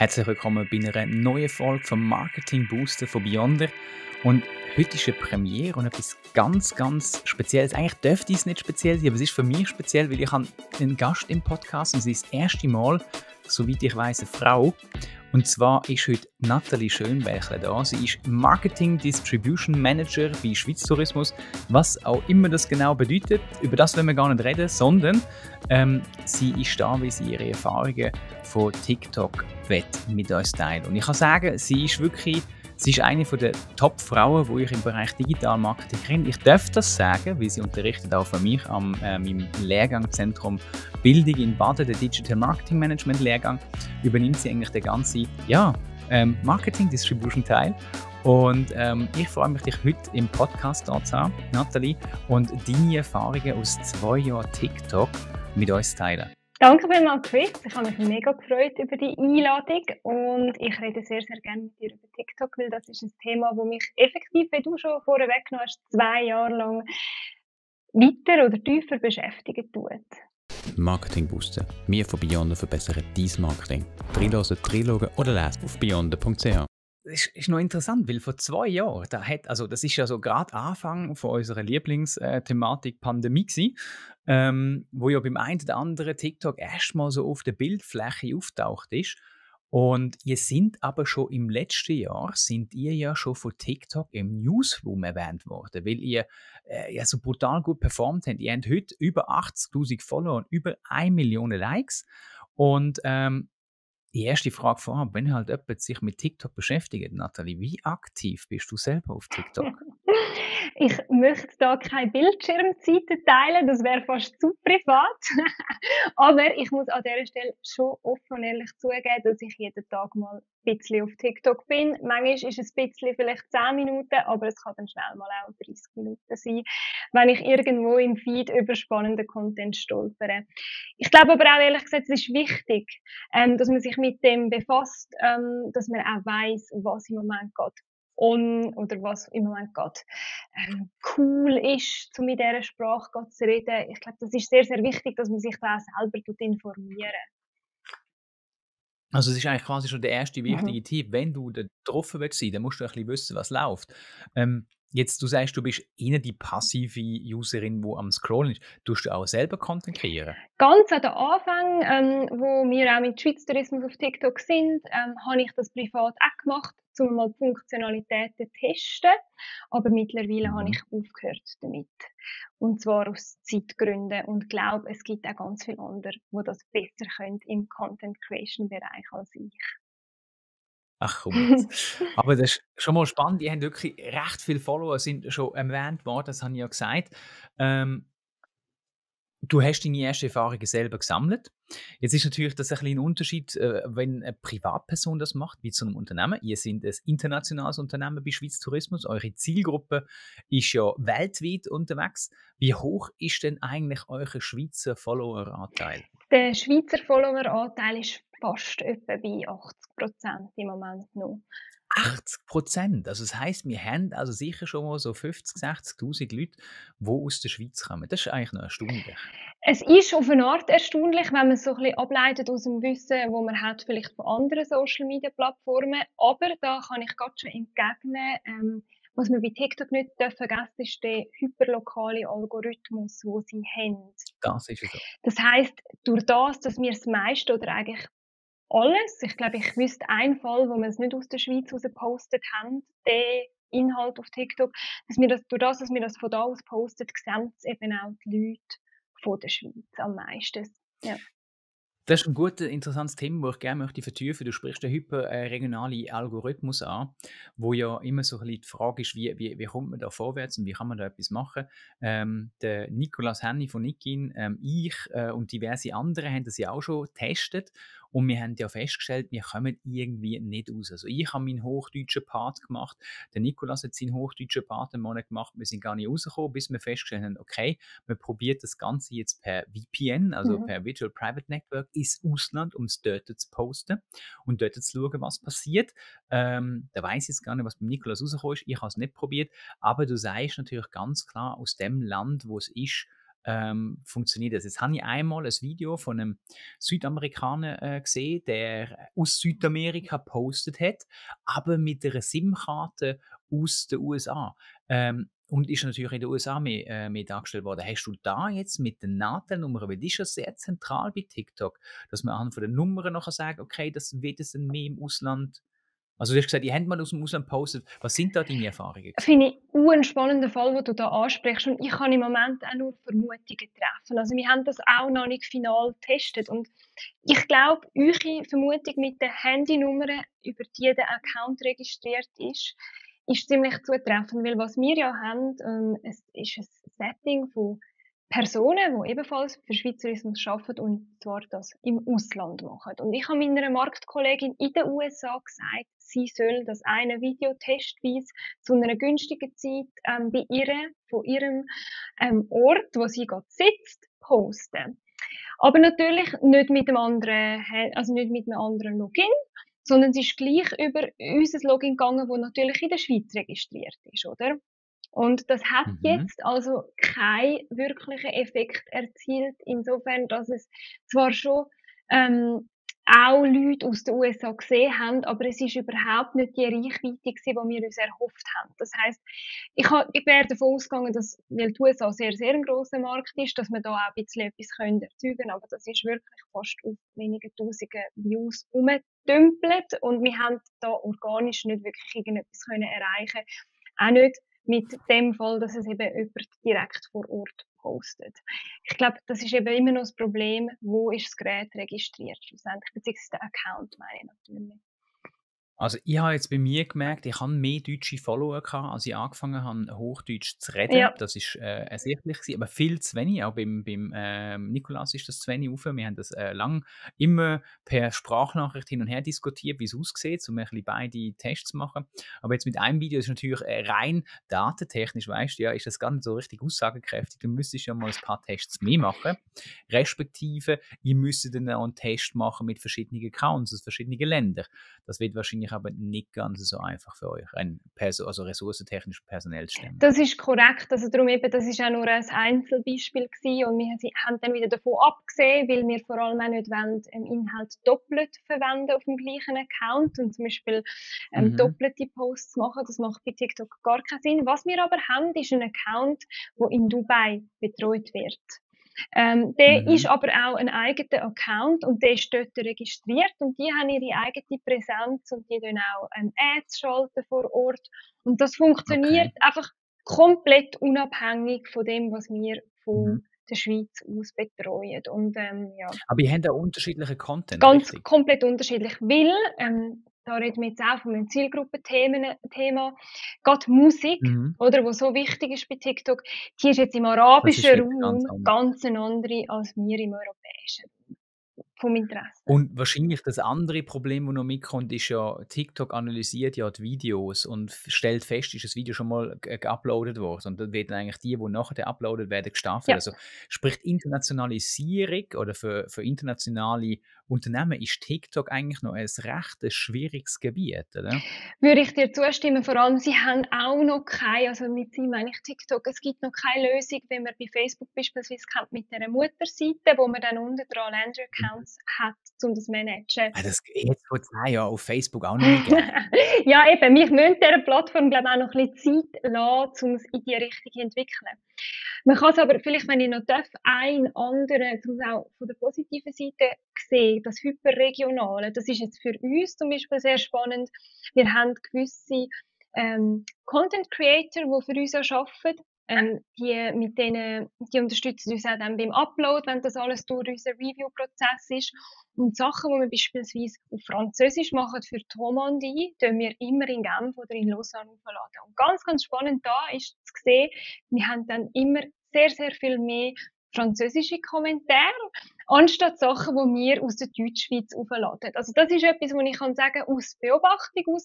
Herzlich willkommen bei einer neuen Folge vom Marketing Booster von Beyonder. Und heute ist eine Premiere und etwas ganz, ganz Spezielles. Eigentlich dürfte es nicht speziell sein, aber es ist für mich speziell, weil ich einen Gast im Podcast und sie ist das erste Mal, soweit ich weiß, eine Frau. Und zwar ist heute Nathalie Schönbächler da. Sie ist Marketing Distribution Manager bei Schweiz Tourismus. Was auch immer das genau bedeutet, über das wollen wir gar nicht reden, sondern ähm, sie ist da, weil sie ihre Erfahrungen von TikTok mit uns teilen. Und ich kann sagen, sie ist wirklich Sie ist eine der Top-Frauen, die ich im Bereich Digital Marketing kenne. Ich darf das sagen, weil sie unterrichtet auch von mir am äh, meinem Lehrgangzentrum Bildung in Baden, der Digital Marketing Management Lehrgang. Übernimmt sie eigentlich den ganzen ja, ähm, Marketing Distribution Teil. Und ähm, ich freue mich, dich heute im Podcast da zu haben, Nathalie, und deine Erfahrungen aus zwei Jahren TikTok mit uns teilen. Danke vielmals, Chris. Ich habe mich mega gefreut über die Einladung und ich rede sehr, sehr gerne mit dir über TikTok, weil das ist ein Thema, das mich effektiv, wie du schon vorweg genommen hast, zwei Jahre lang weiter oder tiefer beschäftigen tut. Marketing Booster. Wir von Beyonder verbessern dein Marketing. Drilose, Trilogen oder lesen auf beyonder.ch ist, ist noch interessant, weil vor zwei Jahren, da hat, also das ist ja so gerade Anfang von unserer Lieblingsthematik Pandemie gewesen, ähm, wo ja beim einen oder anderen TikTok erstmal so auf der Bildfläche auftaucht ist. Und ihr sind aber schon im letzten Jahr, sind ihr ja schon von TikTok im Newsroom erwähnt worden, weil ihr äh, ja so brutal gut performt habt. Ihr habt heute über 80.000 Follower und über 1 Million Likes. Und ähm, die erste Frage vorab, wenn halt jemand sich mit TikTok beschäftigt, Nathalie, wie aktiv bist du selber auf TikTok? Ich möchte da keine Bildschirmzeiten teilen, das wäre fast zu privat. Aber ich muss an dieser Stelle schon offen und ehrlich zugeben, dass ich jeden Tag mal ein bisschen auf TikTok bin. Manchmal ist es ein bisschen vielleicht 10 Minuten, aber es kann dann schnell mal auch 30 Minuten sein, wenn ich irgendwo im Feed über spannenden Content stolpere. Ich glaube aber auch ehrlich gesagt, es ist wichtig, ähm, dass man sich mit dem befasst, ähm, dass man auch weiß, was im Moment geht on oder was im Moment gerade ähm, cool ist, um mit dieser Sprache zu reden. Ich glaube, das ist sehr, sehr wichtig, dass man sich da selber informieren also es ist eigentlich quasi schon der erste wichtige mhm. Tipp. Wenn du da drauf willst sein, dann musst du ein bisschen wissen, was läuft. Ähm, jetzt, du sagst, du bist eher die passive Userin, die am Scrollen ist. Tust du auch selber Content kreieren? Ganz an den Anfang, ähm, wo wir auch mit Schweiz Tourismus auf TikTok sind, ähm, habe ich das privat auch gemacht um mal Funktionalitäten zu testen. Aber mittlerweile habe mhm. ich aufgehört damit. Und zwar aus Zeitgründen und glaube, es gibt auch ganz viele andere, die das besser können im Content Creation Bereich als ich. Ach komm Aber das ist schon mal spannend. Die haben wirklich recht viele Follower, sind schon erwähnt worden, das habe ich ja gesagt. Ähm, Du hast deine ersten Erfahrungen selber gesammelt. Jetzt ist natürlich das ein, bisschen ein Unterschied, äh, wenn eine Privatperson das macht, wie zu einem Unternehmen. Ihr seid ein internationales Unternehmen bei Schweiz Tourismus. Eure Zielgruppe ist ja weltweit unterwegs. Wie hoch ist denn eigentlich euer Schweizer Follower-Anteil? Der Schweizer Follower-Anteil ist fast etwa bei 80 Prozent im Moment noch. 80 Prozent. Also das heißt, wir haben also sicher schon mal so 50, 60.000 Leute, die aus der Schweiz kommen. Das ist eigentlich noch erstaunlich. Es ist auf eine Art erstaunlich, wenn man es so ein bisschen ableitet aus dem Wissen, wo man hat vielleicht von anderen Social Media Plattformen. Aber da kann ich gerade schon entgegnen, ähm, was man bei TikTok nicht vergessen ist der hyperlokale Algorithmus, den sie haben. Das ist es. Das heißt, durch das, dass wir das meiste oder eigentlich alles. Ich glaube, ich wüsste einen Fall, wo wir es nicht aus der Schweiz heraus gepostet haben, den Inhalt auf TikTok, dass wir das, durch das, dass wir das von da aus postet, sehen es eben auch die Leute von der Schweiz am meisten. Ja. Das ist ein gutes, interessantes Thema, das ich gerne möchte vertiefen. Du sprichst den hyperregionalen Algorithmus an, wo ja immer so ein bisschen die Frage ist, wie, wie, wie kommt man da vorwärts und wie kann man da etwas machen. Ähm, der Nikolaus Henny von Nikin, ähm, ich äh, und diverse andere haben das ja auch schon getestet und wir haben ja festgestellt, wir kommen irgendwie nicht raus. Also ich habe meinen hochdeutschen Part gemacht, der Nikolaus hat seinen hochdeutschen Part einen Monat gemacht, wir sind gar nicht rausgekommen, bis wir festgestellt haben, okay, wir probieren das Ganze jetzt per VPN, also mhm. per Virtual Private Network, ins Ausland, um es dort zu posten und dort zu schauen, was passiert. Ähm, da weiß ich jetzt gar nicht, was beim Nikolaus rausgekommen ist, ich habe es nicht probiert, aber du sagst natürlich ganz klar, aus dem Land, wo es ist, ähm, funktioniert das. Jetzt habe ich einmal ein Video von einem Südamerikaner äh, gesehen, der aus Südamerika postet hat, aber mit einer SIM-Karte aus den USA. Ähm, und ist natürlich in den USA mehr, äh, mehr dargestellt worden. Hast du da jetzt mit den Nadelnummern, weil das ist ja sehr zentral bei TikTok, dass man anhand von den Nummern nachher sagt, okay, das wird es dann mehr im Ausland also du hast gesagt, die haben mal aus dem Ausland gepostet. Was sind da deine Erfahrungen? Finde ich einen spannenden Fall, den du da ansprichst. Und ich kann im Moment auch nur Vermutungen treffen. Also wir haben das auch noch nicht final getestet. Und ich glaube, eure Vermutung mit den Handynummern, über die der Account registriert ist, ist ziemlich zutreffend. Weil was wir ja haben, ähm, es ist ein Setting von Personen, die ebenfalls für Schweizerismus arbeiten und zwar das im Ausland machen. Und ich habe meiner Marktkollegin in den USA gesagt, sie soll das eine Video testweise zu einer günstigen Zeit ähm, bei ihr, von ihrem ähm, Ort, wo sie gerade sitzt, posten. Aber natürlich nicht mit einem anderen, also nicht mit einem anderen Login, sondern sie ist gleich über unser Login gegangen, wo natürlich in der Schweiz registriert ist, oder? Und das hat mhm. jetzt also keinen wirklichen Effekt erzielt, insofern, dass es zwar schon ähm, auch Leute aus den USA gesehen haben, aber es ist überhaupt nicht die Reichweite gewesen, die wir uns erhofft haben. Das heißt, ich, ich wäre davon ausgegangen, dass, weil die USA sehr, sehr ein grosser Markt ist, dass wir da auch ein bisschen etwas können erzeugen aber das ist wirklich fast auf wenige tausende Views umgedümpelt und wir haben da organisch nicht wirklich irgendetwas können erreichen Auch nicht mit dem Fall, dass es eben jemand direkt vor Ort postet. Ich glaube, das ist eben immer noch das Problem, wo ist das Gerät registriert schlussendlich, beziehungsweise der Account meine ich natürlich. Also ich habe jetzt bei mir gemerkt, ich habe mehr deutsche Follower gehabt, als ich angefangen habe, Hochdeutsch zu reden. Ja. Das ist äh, ersichtlich gewesen, aber viel zu wenig. Auch beim, beim äh, Nikolaus ist das zu wenig auf. Wir haben das äh, lang immer per Sprachnachricht hin und her diskutiert, wie es aussieht, um ein bisschen beide Tests zu machen. Aber jetzt mit einem Video ist natürlich äh, rein datentechnisch, weißt du, ja, ist das gar nicht so richtig aussagekräftig. Du müsstest ja mal ein paar Tests mehr machen. Respektive, ihr müsstet dann auch einen Test machen mit verschiedenen Accounts aus verschiedenen Ländern. Das wird wahrscheinlich wahrscheinlich aber nicht ganz so einfach für euch, ein Perso also ressourcentechnisch personell zu stemmen. Das ist korrekt. Also darum eben, das ist auch nur ein Einzelbeispiel gewesen und wir haben dann wieder davon abgesehen, weil wir vor allem auch nicht wollen, ähm, Inhalt doppelt verwenden auf dem gleichen Account und zum Beispiel ähm, mhm. doppelte Posts machen. Das macht bei TikTok gar keinen Sinn. Was wir aber haben, ist ein Account, der in Dubai betreut wird. Ähm, der mhm. ist aber auch ein eigener Account und der ist dort registriert und die haben ihre eigene Präsenz und die dann auch ähm, Ads schalten vor Ort und das funktioniert okay. einfach komplett unabhängig von dem, was wir von mhm. der Schweiz aus betreuen. Und, ähm, ja. Aber ihr habt auch unterschiedliche Content, Ganz richtig? komplett unterschiedlich, weil ähm, da reden wir jetzt auch von einem Zielgruppenthema, gerade Musik, mhm. oder, wo so wichtig ist bei TikTok, die ist jetzt im arabischen Raum ganz, ganz eine andere als wir im europäischen vom Interesse. Und wahrscheinlich das andere Problem, das noch mitkommt, ist ja, TikTok analysiert ja die Videos und stellt fest, ist das Video schon mal geuploadet worden. Und dann werden eigentlich die, die nachher uploadet werden, gestaffelt. Ja. Also sprich Internationalisierung oder für, für internationale Unternehmen ist TikTok eigentlich noch ein recht schwieriges Gebiet, oder? Würde ich dir zustimmen. Vor allem, sie haben auch noch keine, also mit sie meine ich TikTok, es gibt noch keine Lösung, wenn man bei Facebook beispielsweise kennt, mit einer Mutterseite, wo man dann unten dran Länder-Accounts mhm. hat, um das zu managen. Ah, das geht vor zwei Jahren auf Facebook auch noch nicht Ja, eben. Wir müssen dieser Plattform, glaube ich, auch noch ein bisschen Zeit lassen, um es in die Richtung zu entwickeln. Man kann es aber vielleicht, wenn ich noch darf, ein anderen, zum auch von der positiven Seite sehen, das Hyperregionale. Das ist jetzt für uns zum Beispiel sehr spannend. Wir haben gewisse ähm, Content Creator, die für uns arbeiten. Ähm, die, mit denen, die unterstützen uns auch dann beim Upload, wenn das alles durch unseren Review-Prozess ist. Und Sachen, die wir beispielsweise auf Französisch machen für Tomandie, tun wir immer in Genf oder in Lausanne aufladen. Und ganz, ganz spannend da ist zu sehen, wir haben dann immer sehr, sehr viel mehr französische Kommentare, anstatt Sachen, die wir aus der Deutschschweiz aufladen. Also das ist etwas, wo ich kann sagen, aus Beobachtung heraus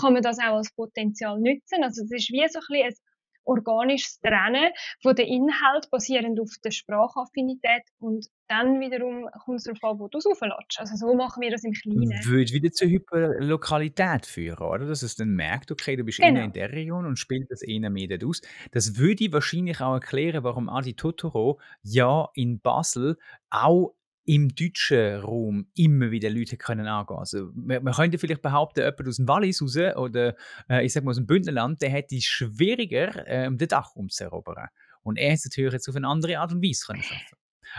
kann man das auch als Potenzial nutzen. Also das ist wie so ein bisschen organisches Trennen von den Inhalt basierend auf der Sprachaffinität und dann wiederum kommt es darauf an, wo du es auflässt. Also so machen wir das im Kleinen. Würde wieder zur Hyperlokalität führen, oder? Dass es dann merkt, okay, du bist genau. in der Region und spielt das eher mehr dort aus. Das würde wahrscheinlich auch erklären, warum Adi Totoro ja in Basel auch im deutschen Raum immer wieder Leute können angehen. Also man, man könnte vielleicht behaupten, jemand aus dem Wallis raus oder äh, ich sag mal aus dem Bündnerland, der hätte es schwieriger, äh, den Dachraum zu erobern. Und er hat es natürlich jetzt auf eine andere Art und Weise können schaffen.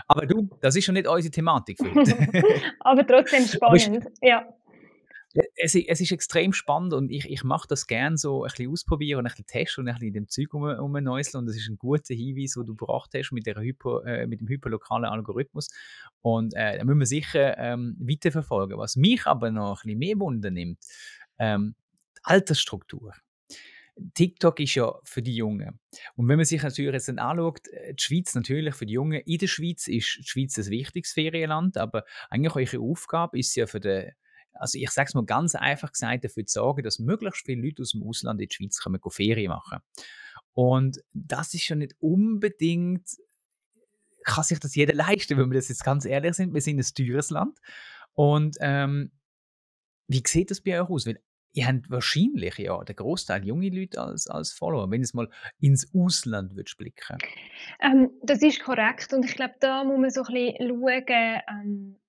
Aber du, das ist schon nicht unsere Thematik. Aber trotzdem spannend, ja es, es ist extrem spannend und ich, ich mache das gerne so ein bisschen ausprobieren und ein bisschen testen und ein bisschen in dem Zeug um, umnäuseln und das ist ein guter Hinweis, den du gebracht hast mit, der Hyper, äh, mit dem hyperlokalen Algorithmus und äh, da müssen wir sicher ähm, weiterverfolgen. Was mich aber noch ein bisschen mehr Wunder nimmt, ähm, die Altersstruktur. TikTok ist ja für die Jungen. Und wenn man sich natürlich jetzt anschaut, äh, die Schweiz natürlich für die Jungen, in der Schweiz ist die Schweiz ein wichtiges Ferienland, aber eigentlich eure Aufgabe ist ja für den also ich sage es mal ganz einfach gesagt, dafür zu sorgen, dass möglichst viele Leute aus dem Ausland in die Schweiz kommen, Ferien machen. Und das ist ja nicht unbedingt, kann sich das jeder leisten, wenn wir das jetzt ganz ehrlich sind. Wir sind ein teures Land. Und ähm, wie sieht das bei euch aus? Weil ihr habt wahrscheinlich ja den Großteil junge Leute als, als Follower, wenn es mal ins Ausland würdest blicken. Ähm, das ist korrekt und ich glaube, da muss man so ein bisschen schauen, ähm,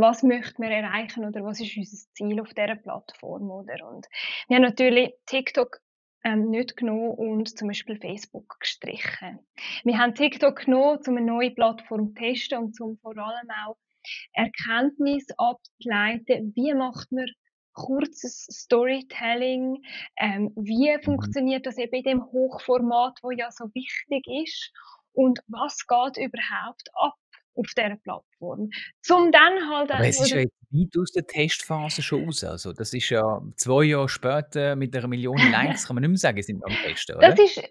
was möchten wir erreichen oder was ist unser Ziel auf dieser Plattform, oder? Und wir haben natürlich TikTok ähm, nicht genommen und zum Beispiel Facebook gestrichen. Wir haben TikTok genommen, um eine neue Plattform zu testen und um vor allem auch Erkenntnis abzuleiten, wie macht man kurzes Storytelling, ähm, wie mhm. funktioniert das eben in dem Hochformat, wo ja so wichtig ist und was geht überhaupt ab auf dieser Plattform. Zum dann halt Aber es ist ja weit aus der Testphase schon raus. Also das ist ja zwei Jahre später mit einer Million Likes, kann man nicht mehr sagen, sind wir am Testen, oder? Das ist äh,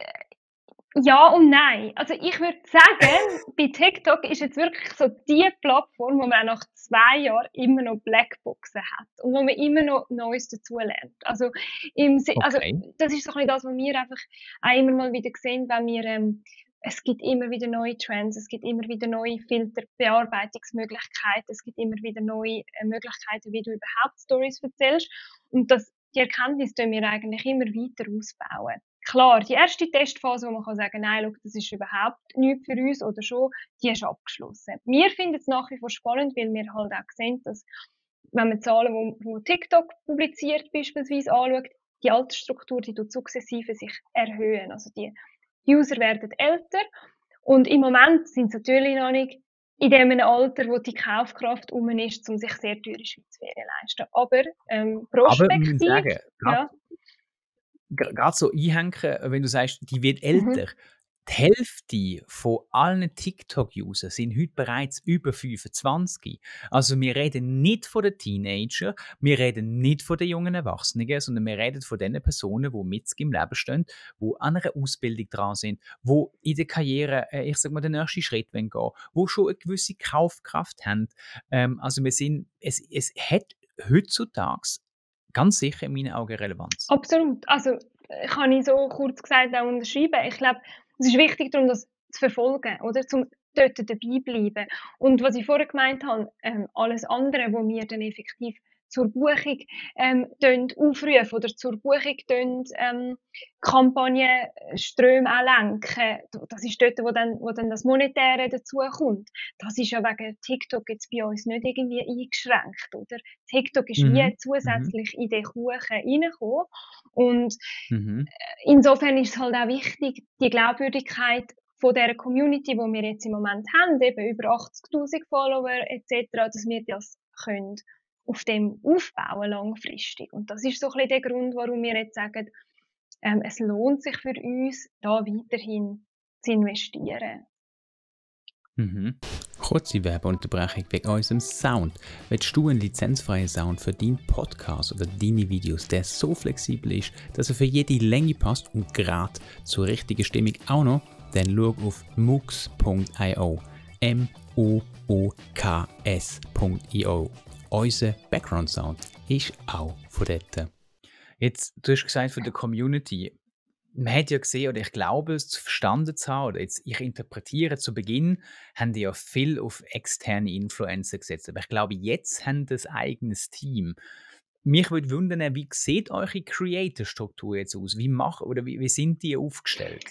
ja und nein. Also ich würde sagen, bei TikTok ist jetzt wirklich so die Plattform, wo man nach zwei Jahren immer noch Blackboxen hat und wo man immer noch Neues dazulernt. Also, im, also okay. also das ist so ein bisschen das, was wir einfach auch immer mal wieder sehen, wenn wir ähm, es gibt immer wieder neue Trends, es gibt immer wieder neue Filterbearbeitungsmöglichkeiten, es gibt immer wieder neue äh, Möglichkeiten, wie du überhaupt Stories erzählst. Und das, die Erkenntnis tun wir eigentlich immer weiter ausbauen. Klar, die erste Testphase, wo man kann sagen, nein, look, das ist überhaupt nichts für uns oder schon, die ist abgeschlossen. Wir finden es nach wie vor spannend, weil wir halt auch sehen, dass wenn man Zahlen, wo, wo TikTok publiziert beispielsweise anschaut, die Altersstruktur, die tut sukzessive sich erhöhen. Also die User werden älter und im Moment sind sie natürlich noch nicht in dem Alter, wo die Kaufkraft um ist, um sich sehr teure Schweizferien zu leisten. Aber ähm, prospektiv, Aber sagen, ja. gerade so einhängen, wenn du sagst, die wird mhm. älter, mhm. Die Hälfte von allen TikTok-Usern sind heute bereits über 25. Also wir reden nicht von den Teenagern, wir reden nicht von den jungen Erwachsenen, sondern wir reden von den Personen, die mit im Leben stehen, die an einer Ausbildung dran sind, die in der Karriere, äh, ich sag mal, den nächsten Schritt gehen wollen, die schon eine gewisse Kaufkraft haben. Ähm, also wir sind, es, es hat heutzutage ganz sicher in meinen Augen Relevanz. Absolut. Also kann ich so kurz gesagt auch unterschreiben. Ich glaube, es ist wichtig darum, das zu verfolgen, oder? Zum dort dabei bleiben. Und was ich vorher gemeint habe, ähm, alles andere, wo wir dann effektiv zur Buchung ähm, aufrufen oder zur Buchung ähm, Kampagnenströme lenken. Das ist dort, wo dann, wo dann das Monetäre dazu kommt. Das ist ja wegen TikTok jetzt bei uns nicht irgendwie eingeschränkt, oder? TikTok ist mhm. wie zusätzlich mhm. in den Kuchen reingekommen. Und mhm. Äh, insofern ist es halt auch wichtig, die Glaubwürdigkeit von der Community, die wir jetzt im Moment haben, eben über 80.000 Follower etc., dass wir das können auf dem aufbauen langfristig. Und das ist so ein bisschen der Grund, warum wir jetzt sagen, ähm, es lohnt sich für uns, da weiterhin zu investieren. Mhm. Kurze Werbeunterbrechung wegen unserem Sound. Willst du einen lizenzfreien Sound für deinen Podcast oder deine Videos, der so flexibel ist, dass er für jede Länge passt und gerade zur richtigen Stimmung auch noch, dann schau auf mux.io. M-O-O-K-S.io unser Background Sound ist auch von dort. Jetzt, du hast gesagt, von der Community. man hat ja gesehen, oder ich glaube es verstanden zu haben, oder jetzt ich interpretiere zu Beginn, haben die ja viel auf externe Influencer gesetzt. Aber ich glaube, jetzt haben das eigenes Team. Mich würde wundern, wie sieht eure Creator-Struktur jetzt aus? Wie machen oder wie, wie sind die aufgestellt?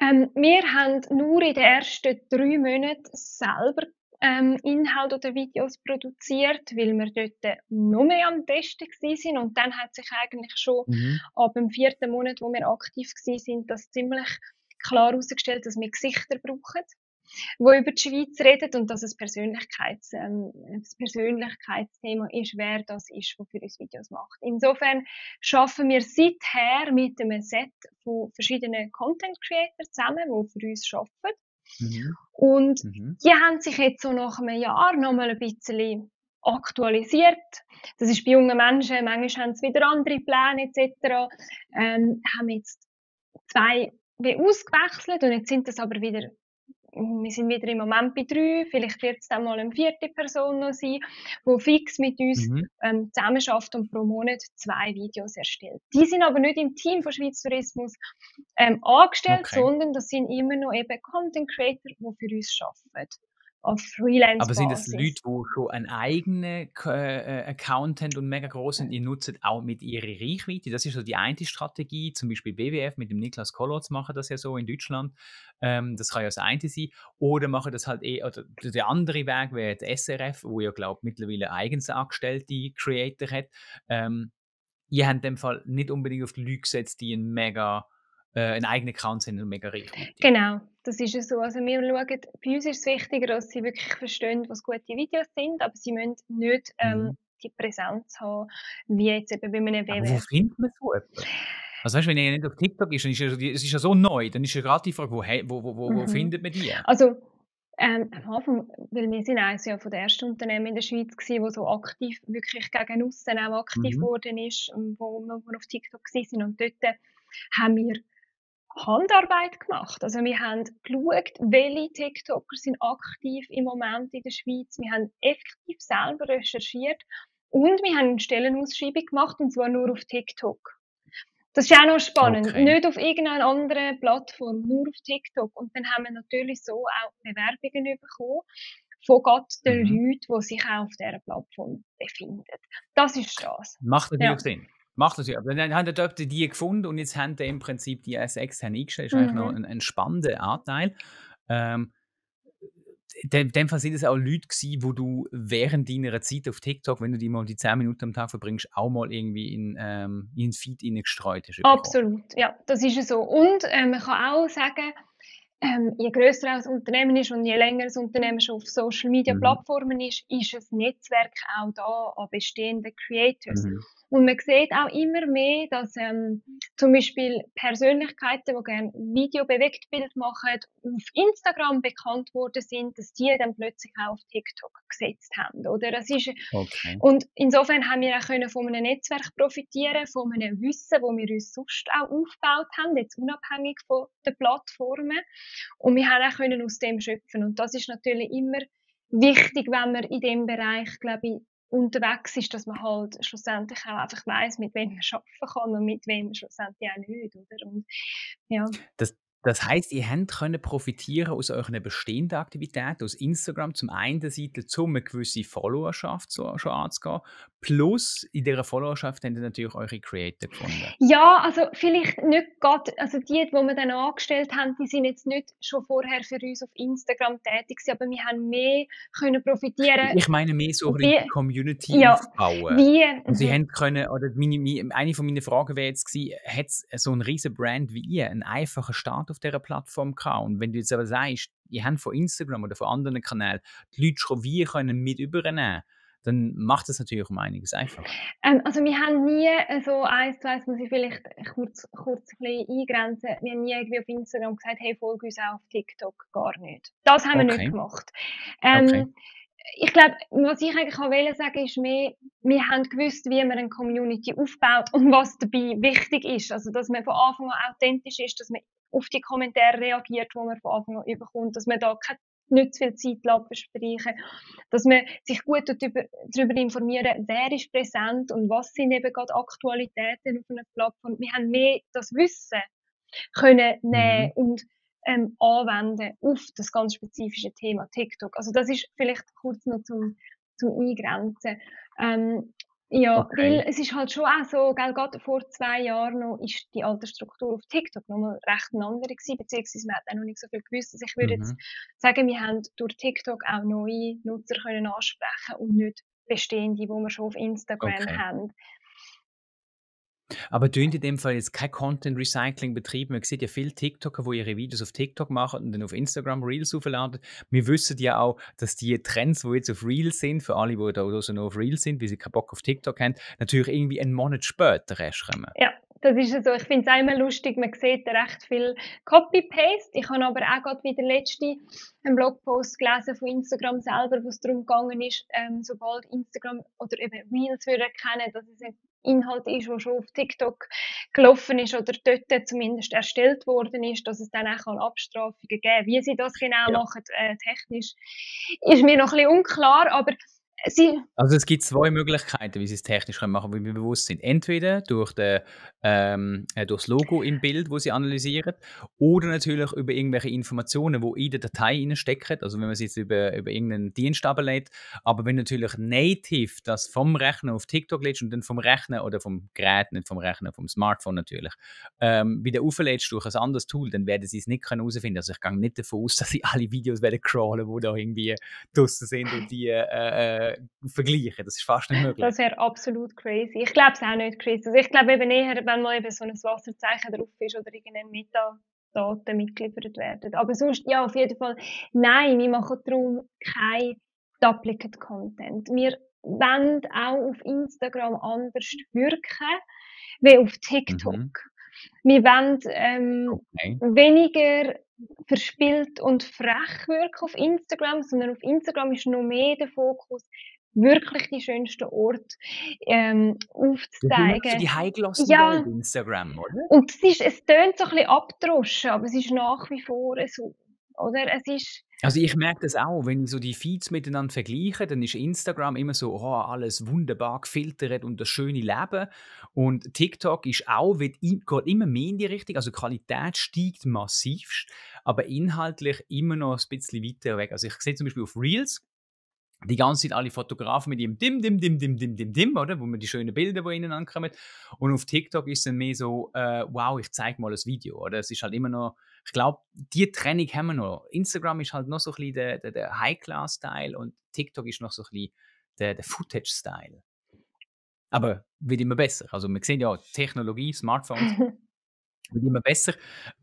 Ähm, wir haben nur in den ersten drei Monaten selber ähm, Inhalte oder Videos produziert, weil wir dort noch mehr am Testen sind und dann hat sich eigentlich schon mhm. ab dem vierten Monat, wo wir aktiv sind, das ziemlich klar herausgestellt, dass wir Gesichter brauchen, wo über die Schweiz redet und dass es Persönlichkeits, ähm, das Persönlichkeitsthema ist, wer das ist, der für uns Videos macht. Insofern schaffen wir seither mit einem Set von verschiedenen Content Creators zusammen, die für uns arbeiten Mhm. Und mhm. die haben sich jetzt so nach einem Jahr nochmal ein bisschen aktualisiert. Das ist bei jungen Menschen, manchmal haben sie wieder andere Pläne etc. Ähm, haben jetzt zwei wie ausgewechselt und jetzt sind das aber wieder wir sind wieder im Moment bei drei, vielleicht wird es dann mal eine vierte Person noch sein, die fix mit uns mhm. ähm, zusammenarbeitet und pro Monat zwei Videos erstellt. Die sind aber nicht im Team von Schweiz Tourismus ähm, angestellt, okay. sondern das sind immer noch eben Content Creator, die für uns arbeiten auf Freelance. Aber sind das Leute, die schon einen eigenen äh, Account haben und mega groß sind, ihr nutzt auch mit ihrer Reichweite? Das ist so die eine Strategie, zum Beispiel BWF mit dem Niklas Kolotz machen das ja so in Deutschland. Ähm, das kann ja das eine sein. Oder machen das halt eh, oder der andere Weg wäre der SRF, wo ja, glaube mittlerweile eigens angestellte Creator hat. Ähm, ihr habt in dem Fall nicht unbedingt auf die Leute gesetzt, die einen mega äh, einen eigenen Account sind und mega reich. Genau, das ist ja so. Also wir schauen, bei uns ist es wichtiger, dass sie wirklich verstehen, was gute Videos sind, aber sie müssen nicht ähm, mhm. die Präsenz haben, wie jetzt eben bei einem WWF. wo findet man so etwas? Also weißt, wenn ihr nicht auf TikTok ist, dann ist es ist ja so neu, dann ist ja gerade die Frage, wo, wo, wo, wo, mhm. findet man die? Also ähm, am Anfang, weil wir sind eines ja von den ersten Unternehmen in der Schweiz gewesen, wo so aktiv, wirklich gegen aussen auch aktiv mhm. geworden ist, wo wir auf TikTok sind und dort haben wir Handarbeit gemacht. Also wir haben geschaut, welche TikToker sind aktiv im Moment in der Schweiz. Wir haben effektiv selber recherchiert und wir haben eine Stellenausschreibung gemacht und zwar nur auf TikTok. Das ist auch noch spannend. Okay. Nicht auf irgendeiner anderen Plattform, nur auf TikTok. Und dann haben wir natürlich so auch Bewerbungen bekommen von Gott den mhm. Leuten, die sich auch auf dieser Plattform befinden. Das ist das. Macht natürlich ja. Sinn. Macht das ja. Aber dann haben dort die gefunden und jetzt haben die im Prinzip die als extern eingestellt. Das ist mhm. eigentlich noch mhm. ein, ein spannender Anteil. Ähm, in dem Fall sind es auch Leute gewesen, wo du während deiner Zeit auf TikTok, wenn du die mal die 10 Minuten am Tag verbringst, auch mal irgendwie in, ähm, in den Feed gestreut hast. Absolut, ja, das ist so. Und äh, man kann auch sagen, ähm, je größer ein Unternehmen ist und je länger das Unternehmen schon auf Social Media mhm. Plattformen ist, ist das Netzwerk auch da an bestehenden Creators. Mhm. Und man sieht auch immer mehr, dass ähm, zum Beispiel Persönlichkeiten, die gerne Video bewegt Bild machen, auf Instagram bekannt worden sind, dass die dann plötzlich auch auf TikTok gesetzt haben. Oder? Das ist, okay. Und insofern haben wir auch können von einem Netzwerk profitieren, von einem Wissen, wo wir uns sonst auch aufgebaut haben, jetzt unabhängig von den Plattformen. Und wir haben auch können aus dem schöpfen. Und das ist natürlich immer wichtig, wenn man in dem Bereich, glaube ich, unterwegs ist, dass man halt schlussendlich auch einfach weiß, mit wem man arbeiten kann und mit wem schlussendlich auch nicht, oder? Und, ja. Das, das heißt, ihr habt können profitieren aus euren bestehenden Aktivitäten, aus Instagram zum einen Seite, um eine gewisse Followerschaft so, schon anzugehen, plus in dieser Followerschaft habt ihr natürlich eure Creator gefunden. Ja, also vielleicht nicht gerade, also die, die wir dann angestellt haben, die sind jetzt nicht schon vorher für uns auf Instagram tätig gewesen, aber wir haben mehr können profitieren. Ich meine mehr so wie, die Community ja, aufbauen. Wie? Und sie haben können, oder meine, eine von meinen Fragen wäre jetzt gewesen, hat so ein riesen Brand wie ihr, einen einfachen Start auf dieser Plattform gehabt. Und wenn du jetzt aber sagst, ihr habt von Instagram oder von anderen Kanälen die Leute schon wie können mit übernehmen dann macht es natürlich um einiges einfacher. Ähm, also wir haben nie so eins zu eins, muss ich vielleicht kurz, kurz ein bisschen eingrenzen, wir haben nie irgendwie auf Instagram gesagt, hey, folge uns auch auf TikTok, gar nicht. Das haben wir nicht gemacht. Ähm, okay. Ich glaube, was ich eigentlich auch wollte sagen, ist mehr, wir haben gewusst, wie man eine Community aufbaut und was dabei wichtig ist. Also, dass man von Anfang an authentisch ist, dass man auf die Kommentare reagiert, die man von Anfang an überkommt, dass man da keine nicht zu viel Zeit verstreichen dass man sich gut darüber informieren, wer ist präsent und was sind eben gerade Aktualitäten auf einer Plattform. Wir haben mehr das Wissen können nehmen mhm. und ähm, anwenden auf das ganz spezifische Thema TikTok. Also das ist vielleicht kurz noch zum, zum Eingrenzen. Ähm, ja, okay. weil es ist halt schon auch so, gell, gerade vor zwei Jahren noch ist die Altersstruktur auf TikTok noch mal recht eine andere gewesen, beziehungsweise man hat auch noch nicht so viel gewusst. Also ich würde mhm. jetzt sagen, wir haben durch TikTok auch neue Nutzer können ansprechen und nicht bestehende, die wir schon auf Instagram okay. haben. Aber tun in dem Fall jetzt kein Content Recycling betrieben? Man sieht ja viele TikToker, die ihre Videos auf TikTok machen und dann auf Instagram Reels aufladen. Wir wissen ja auch, dass die Trends, die jetzt auf Reels sind, für alle, die da so noch auf Reels sind, weil sie keinen Bock auf TikTok haben, natürlich irgendwie einen Monat später erst kommen. Ja, das ist so. Ich finde es immer lustig, man sieht recht viel Copy-Paste. Ich habe aber auch gerade wieder letzte einen Blogpost gelesen von Instagram selber, wo es darum gegangen ist, ähm, sobald Instagram oder eben Reels würde erkennen, dass es ein Inhalt ist, der schon auf TikTok gelaufen ist oder dort zumindest erstellt worden ist, dass es dann auch Abstrafungen geben Wie sie das genau ja. machen, äh, technisch, ist mir noch ein bisschen unklar, aber Sie also es gibt zwei Möglichkeiten, wie sie es technisch machen können, wie wir bewusst sind. Entweder durch, den, ähm, äh, durch das Logo im Bild, wo sie analysieren, oder natürlich über irgendwelche Informationen, die in der Datei stecken. Also wenn man es jetzt über, über irgendeinen Dienst ablädt. Aber wenn natürlich native das vom Rechner auf TikTok lädst und dann vom Rechner oder vom Gerät, nicht vom Rechner, vom Smartphone natürlich, ähm, wieder auflädst durch ein anderes Tool, dann werden sie es nicht herausfinden. Also ich gehe nicht davon aus, dass sie alle Videos werden crawlen, die da irgendwie draussen sind und die äh, äh vergleichen. Das ist fast nicht möglich. Das wäre absolut crazy. Ich glaube es auch nicht crazy. Also ich glaube eben eher, wenn mal eben so ein Wasserzeichen drauf ist oder irgendeine Metadaten mitgeliefert werden. Aber sonst, ja, auf jeden Fall, nein, wir machen darum kein Duplicate Content. Wir wollen auch auf Instagram anders wirken, wie auf TikTok. Mhm. Wir wollen ähm, okay. weniger verspielt und frech wirken auf Instagram, sondern auf Instagram ist noch mehr der Fokus, wirklich die schönsten Orte ähm, aufzuzeigen. Ja, die Highglossen ja. Instagram, oder? Und es, ist, es tönt so ein bisschen abgedroschen, aber es ist nach wie vor so. Oder? Es ist also ich merke das auch, wenn ich so die Feeds miteinander vergleiche, dann ist Instagram immer so, oh, alles wunderbar gefiltert und das schöne Leben. Und TikTok ist auch, wird, geht immer mehr in die Richtung, also die Qualität steigt massivst, aber inhaltlich immer noch ein bisschen weiter weg. Also ich sehe zum Beispiel auf Reels, die ganze Zeit alle Fotografen mit ihrem Dim, Dim, Dim, Dim, Dim, Dim, Dim, oder? Wo man die schönen Bilder, die ihnen ankommen. Und auf TikTok ist es dann mehr so, äh, wow, ich zeige mal ein Video, oder? Es ist halt immer noch, ich glaube, die Trennung haben wir noch. Instagram ist halt noch so ein bisschen der, der, der High-Class-Style und TikTok ist noch so ein bisschen der, der Footage-Style. Aber wird immer besser. Also wir sehen ja, Technologie, Smartphones, wird immer besser.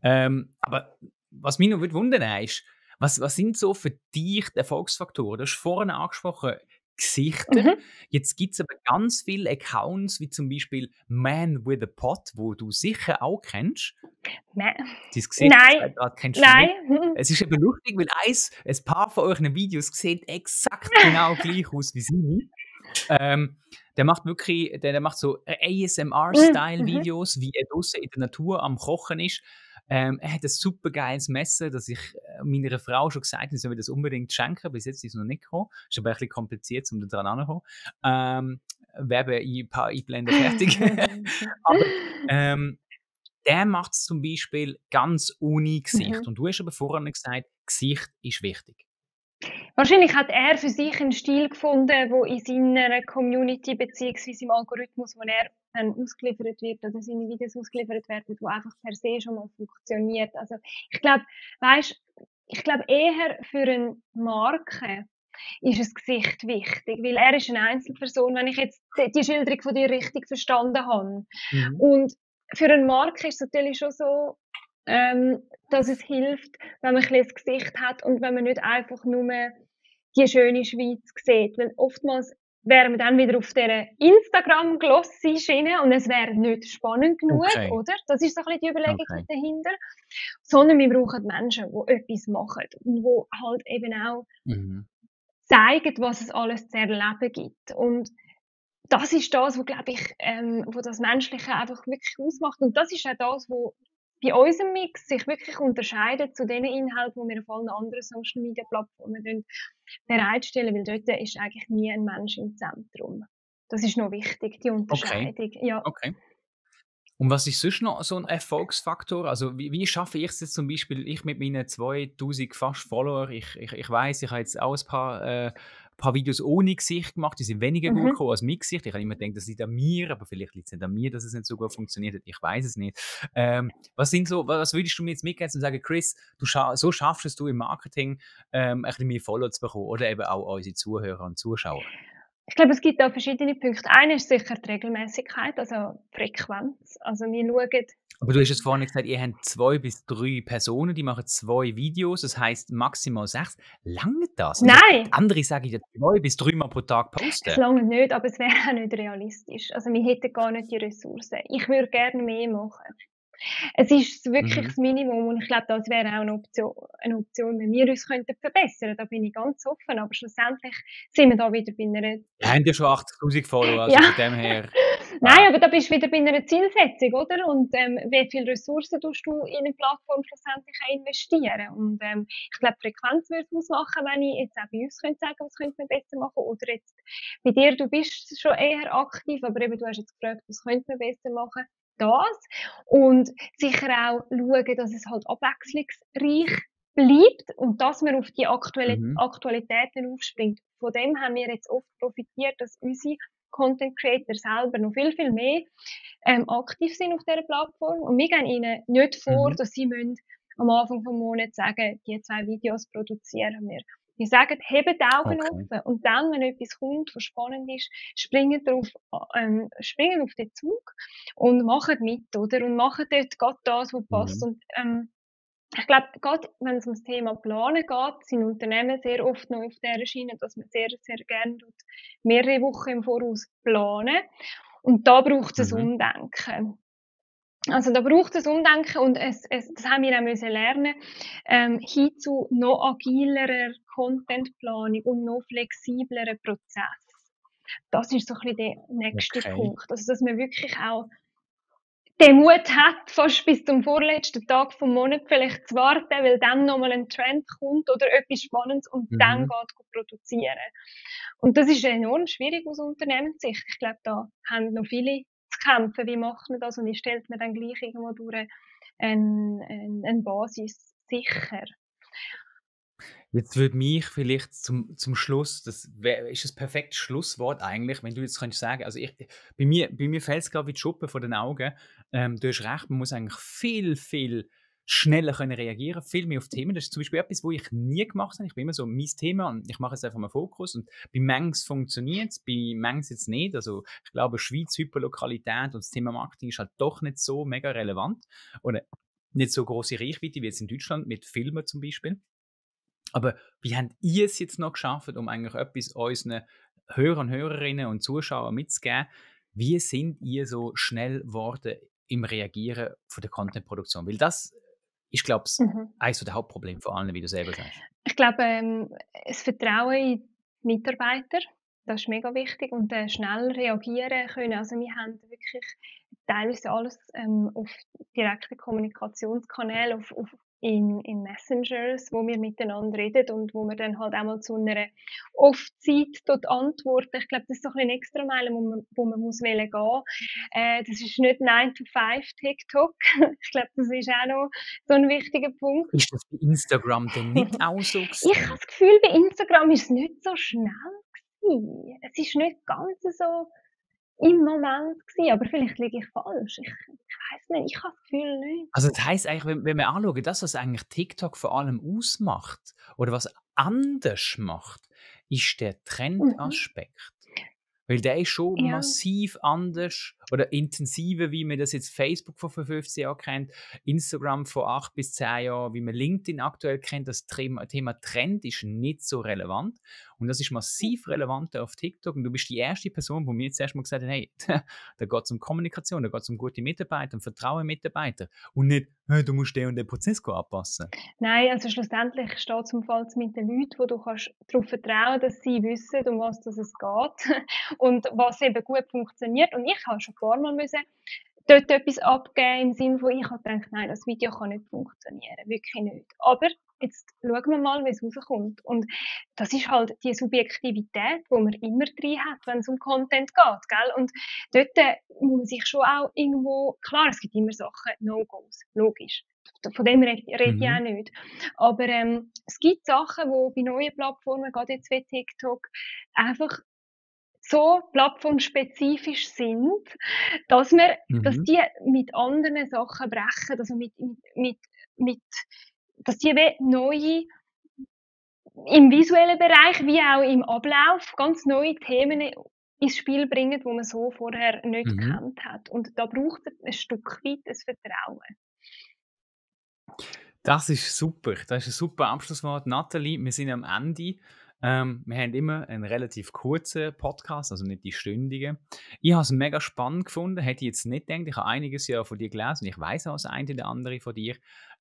Ähm, aber was mich noch wundern ist, was, was sind so für dich die Erfolgsfaktoren? Du hast vorhin angesprochen, Gesichter. Mhm. Jetzt gibt es aber ganz viele Accounts, wie zum Beispiel Man with a Pot, wo du sicher auch kennst. Nein. Dein Gesicht Nein. kennst du Nein. Nicht. Mhm. Es ist eben lustig, weil eins, ein paar von euren Videos sehen exakt genau gleich aus wie sie. Ähm, der macht wirklich, der, der macht so ASMR-Style-Videos, mhm. wie er draußen in der Natur am Kochen ist. Ähm, er hat ein super geiles Messer, das ich äh, meiner Frau schon gesagt habe, sie soll mir das unbedingt schenken. Bis jetzt ist es noch nicht gekommen. Ist aber ein bisschen kompliziert, um da dran anzukommen. Ähm, Werbe ein paar einblenden fertig. aber ähm, der macht es zum Beispiel ganz ohne Gesicht. Mhm. Und du hast aber vorhin gesagt, Gesicht ist wichtig. Wahrscheinlich hat er für sich einen Stil gefunden, der in seiner Community bzw. im Algorithmus, wo er dann ausgeliefert wird oder seine Videos ausgeliefert werden, wo einfach per se schon mal funktioniert. Also ich glaube, weißt, ich glaube eher für eine Marke ist das Gesicht wichtig, weil er ist eine Einzelperson, wenn ich jetzt die Schilderung von dir richtig verstanden habe. Mhm. Und für eine Marke ist es natürlich schon so, ähm, dass es hilft, wenn man ein bisschen das Gesicht hat und wenn man nicht einfach nur die schöne Schweiz sieht. Weil oftmals wären wir dann wieder auf dieser Instagram-Glossy-Schiene und es wäre nicht spannend genug, okay. oder? Das ist so ein bisschen die Überlegung okay. dahinter. Sondern wir brauchen Menschen, die etwas machen und die halt eben auch mhm. zeigen, was es alles zu erleben gibt. Und das ist das, was, glaube ich, ähm, wo das Menschliche einfach wirklich ausmacht. Und das ist auch das, was bei unserem Mix sich wirklich unterscheidet zu den Inhalten, die wir auf allen anderen Social Media Plattformen bereitstellen, weil dort ist eigentlich nie ein Mensch im Zentrum. Das ist noch wichtig, die Unterscheidung. Okay. Ja. okay. Und was ist sonst noch so ein Erfolgsfaktor? Also wie, wie schaffe ich es jetzt zum Beispiel, ich mit meinen 2000 fast Follower, ich, ich, ich weiß, ich habe jetzt auch ein paar, äh, paar Videos ohne Gesicht gemacht, die sind weniger gut mhm. gekommen als mit Gesicht. Ich habe immer gedacht, das liegt an mir, aber vielleicht liegt es nicht an mir, dass es nicht so gut funktioniert hat. Ich weiß es nicht. Ähm, was sind so, was würdest du mir jetzt mitgeben und sagen, Chris, du scha so schaffst es du im Marketing, ähm, ein bisschen mehr Follower zu bekommen oder eben auch unsere Zuhörer und Zuschauer? Ich glaube, es gibt da verschiedene Punkte. Einer ist sicher die Regelmäßigkeit, also Frequenz. Also wir schauen. Aber du hast es vorhin gesagt, ihr habt zwei bis drei Personen, die machen zwei Videos, das heißt maximal sechs. Lange das? Also Nein! Andere sagen ja zwei bis dreimal pro Tag posten. Es lange nicht, aber es wäre auch nicht realistisch. Also wir hätten gar nicht die Ressourcen. Ich würde gerne mehr machen. Es ist wirklich mhm. das Minimum und ich glaube, das wäre auch eine Option, eine Option, wenn wir uns könnten verbessern Da bin ich ganz offen, aber schlussendlich sind wir da wieder bei einer... Wir haben ja schon 80'000 Follower, also ja. von dem her... Nein, aber da bist du wieder bei einer Zielsetzung, oder? Und ähm, wie viele Ressourcen tust du in eine Plattform schlussendlich investieren? Und ähm, ich glaube, Frequenz würde es ausmachen, wenn ich jetzt auch bei uns könnte sagen, was könnte man besser machen. Oder jetzt bei dir, du bist schon eher aktiv, aber eben, du hast jetzt gefragt, was könnte man besser machen das. Und sicher auch schauen, dass es halt abwechslungsreich bleibt und dass man auf die Aktuali mhm. Aktualitäten aufspringt. Von dem haben wir jetzt oft profitiert, dass unsere Content Creator selber noch viel, viel mehr ähm, aktiv sind auf dieser Plattform. Und wir gehen ihnen nicht vor, mhm. dass sie müssen am Anfang des Monats sagen, die zwei Videos produzieren wir. Wir sagen, hebt die Augen okay. offen und dann, wenn etwas kommt, was spannend ist, springen drauf, ähm, springen auf den Zug und machen mit, oder? Und machen dort gerade das, was passt. Mhm. Und ähm, ich glaube, gerade wenn es um das Thema Planen geht, sind Unternehmen sehr oft noch auf der Schiene, dass man sehr, sehr gerne mehrere Wochen im Voraus planen. Und da braucht es mhm. ein Umdenken. Also da braucht es Umdenken und es, es, das haben wir auch müssen lernen, ähm, hin zu noch agilerer Contentplanung und noch flexibleren Prozess. Das ist so ein bisschen der nächste okay. Punkt. Also dass man wirklich auch den Mut hat, fast bis zum vorletzten Tag vom Monat vielleicht zu warten, weil dann nochmal ein Trend kommt oder etwas Spannendes und mhm. dann geht produzieren. Und das ist enorm schwierig aus Unternehmenssicht. Ich glaube, da haben noch viele kämpfen, wie macht man das und wie stellt man dann gleich irgendwo durch eine, eine, eine Basis sicher. Jetzt würde mich vielleicht zum, zum Schluss, das wär, ist das perfekte Schlusswort eigentlich, wenn du jetzt könntest sagen, also ich, bei mir, bei mir fällt es gerade wie die Schuppe vor den Augen. Ähm, du hast recht, man muss eigentlich viel, viel schneller können reagieren viel mehr auf Themen. Das ist zum Beispiel etwas, wo ich nie gemacht habe. Ich bin immer so mein Thema und ich mache jetzt einfach mal Fokus und bei Mengs funktioniert es, bei Mengs jetzt nicht. Also ich glaube, Schweiz, Hyperlokalität und das Thema Marketing ist halt doch nicht so mega relevant oder nicht so große Reichweite wie jetzt in Deutschland mit Filmen zum Beispiel. Aber wie habt ihr es jetzt noch geschafft, um eigentlich etwas unseren Hörern, Hörerinnen und Zuschauern mitzugeben? Wie sind ihr so schnell geworden im Reagieren von der Content-Produktion? Weil das ist, glaube ich, mhm. eines der Hauptprobleme vor allem, wie du selber sagst. Ich glaube, ähm, das Vertrauen in die Mitarbeiter, das ist mega wichtig und äh, schnell reagieren können. Also wir haben wirklich teilweise alles ähm, auf direkte Kommunikationskanäle, auf, auf in, in Messengers, wo wir miteinander reden und wo wir dann halt auch mal zu einer Off-Zeit dort antworten. Ich glaube, das ist so ein extra Meilen, wo man, wo man muss gehen äh, Das ist nicht 9 to 5 TikTok. ich glaube, das ist auch noch so ein wichtiger Punkt. Ist das bei Instagram denn nicht auch so gewesen? Ich habe das Gefühl, bei Instagram ist es nicht so schnell gewesen. Es ist nicht ganz so im Moment gewesen, aber vielleicht liege ich falsch. Ich, ich weiß nicht, ich habe das Gefühl nicht. Also das heisst eigentlich, wenn, wenn wir anschauen, das, was eigentlich TikTok vor allem ausmacht oder was anders macht, ist der mhm. Trendaspekt. Weil der ist schon ja. massiv anders oder intensiver, wie man das jetzt Facebook vor 15 Jahren kennt, Instagram vor 8 bis 10 Jahren, wie man LinkedIn aktuell kennt. Das Thema, Thema Trend ist nicht so relevant. Und das ist massiv relevanter auf TikTok. Und du bist die erste Person, wo mir jetzt erstmal gesagt hat, hey, da geht es um Kommunikation, da geht es um gute Mitarbeiter, um Vertrauen in Mitarbeiter. Und nicht, hey, du musst den und den Prozess anpassen. Nein, also schlussendlich steht es im Fall mit den Leuten, wo du kannst darauf vertrauen dass sie wissen, um was es geht und was eben gut funktioniert. Und ich habe schon ein paar Mal müssen dort etwas abgeben im Sinne von, ich habe gedacht, nein, das Video kann nicht funktionieren, wirklich nicht. Aber jetzt schauen wir mal, wie es rauskommt. Und das ist halt die Subjektivität, die man immer drin hat, wenn es um Content geht, gell? Und dort äh, muss man sich schon auch irgendwo, klar, es gibt immer Sachen, No-Gos, logisch. Von dem rede, rede mhm. ich auch nicht. Aber ähm, es gibt Sachen, die bei neuen Plattformen, gerade jetzt wie TikTok, einfach so plattformspezifisch sind, dass wir, mhm. dass die mit anderen Sachen brechen, also mit, mit, mit, mit dass die neue im visuellen Bereich wie auch im Ablauf ganz neue Themen ins Spiel bringen, wo man so vorher nicht mhm. gekannt hat. Und da braucht es ein Stück weit ein Vertrauen. Das ist super. Das ist ein super Abschlusswort. Nathalie, wir sind am Ende. Ähm, wir haben immer einen relativ kurzen Podcast, also nicht die stündigen. Ich habe es mega spannend gefunden, hätte ich jetzt nicht gedacht. Ich habe einiges ja von dir gelesen ich weiß auch das eine oder andere von dir.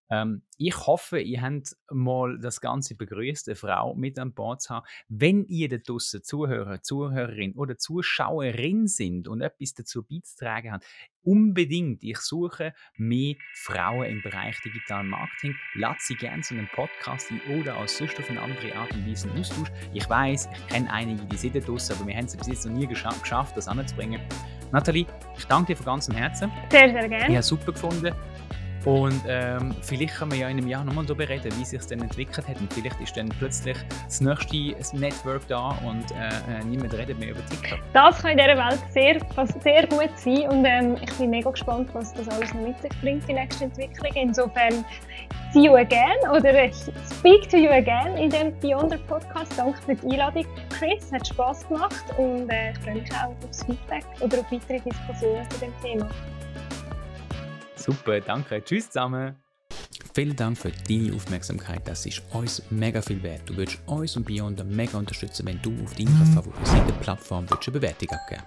Ähm, ich hoffe, ihr habt mal das Ganze begrüßt, eine Frau mit an Bord zu haben. Wenn ihr da draussen Zuhörer, Zuhörerin oder Zuschauerin sind und etwas dazu beizutragen habt, unbedingt, ich suche mehr Frauen im Bereich Digital Marketing. Lasst sie gerne zu einem Podcast ein oder als sonst auf eine andere Art und Weise einen Austausch. Ich weiß, ich kenne einige, die sind da draussen, aber wir haben es bis jetzt noch nie geschafft, das anzubringen. Nathalie, ich danke dir von ganzem Herzen. Sehr, sehr gerne. Ich habe es super gefunden. Und ähm, vielleicht können wir ja in einem Jahr nochmal darüber reden, wie sich es dann entwickelt hat. Und vielleicht ist dann plötzlich das nächste Network da und äh, äh, niemand redet mehr über TikTok. Das kann in dieser Welt sehr, sehr gut sein. Und ähm, ich bin mega gespannt, was das alles noch mit sich bringt, die nächste Entwicklung. Insofern, see you again oder speak to you again in dem Beyond the Podcast. Danke für die Einladung, Chris. Hat Spass gemacht und äh, ich freue mich auch aufs Feedback oder auf weitere Diskussionen zu dem Thema. Super, danke. Tschüss zusammen. Vielen Dank für deine Aufmerksamkeit. Das ist uns mega viel wert. Du würdest uns und Beyond mega unterstützen, wenn du auf deiner favorisierten Plattform eine Bewertung abgeben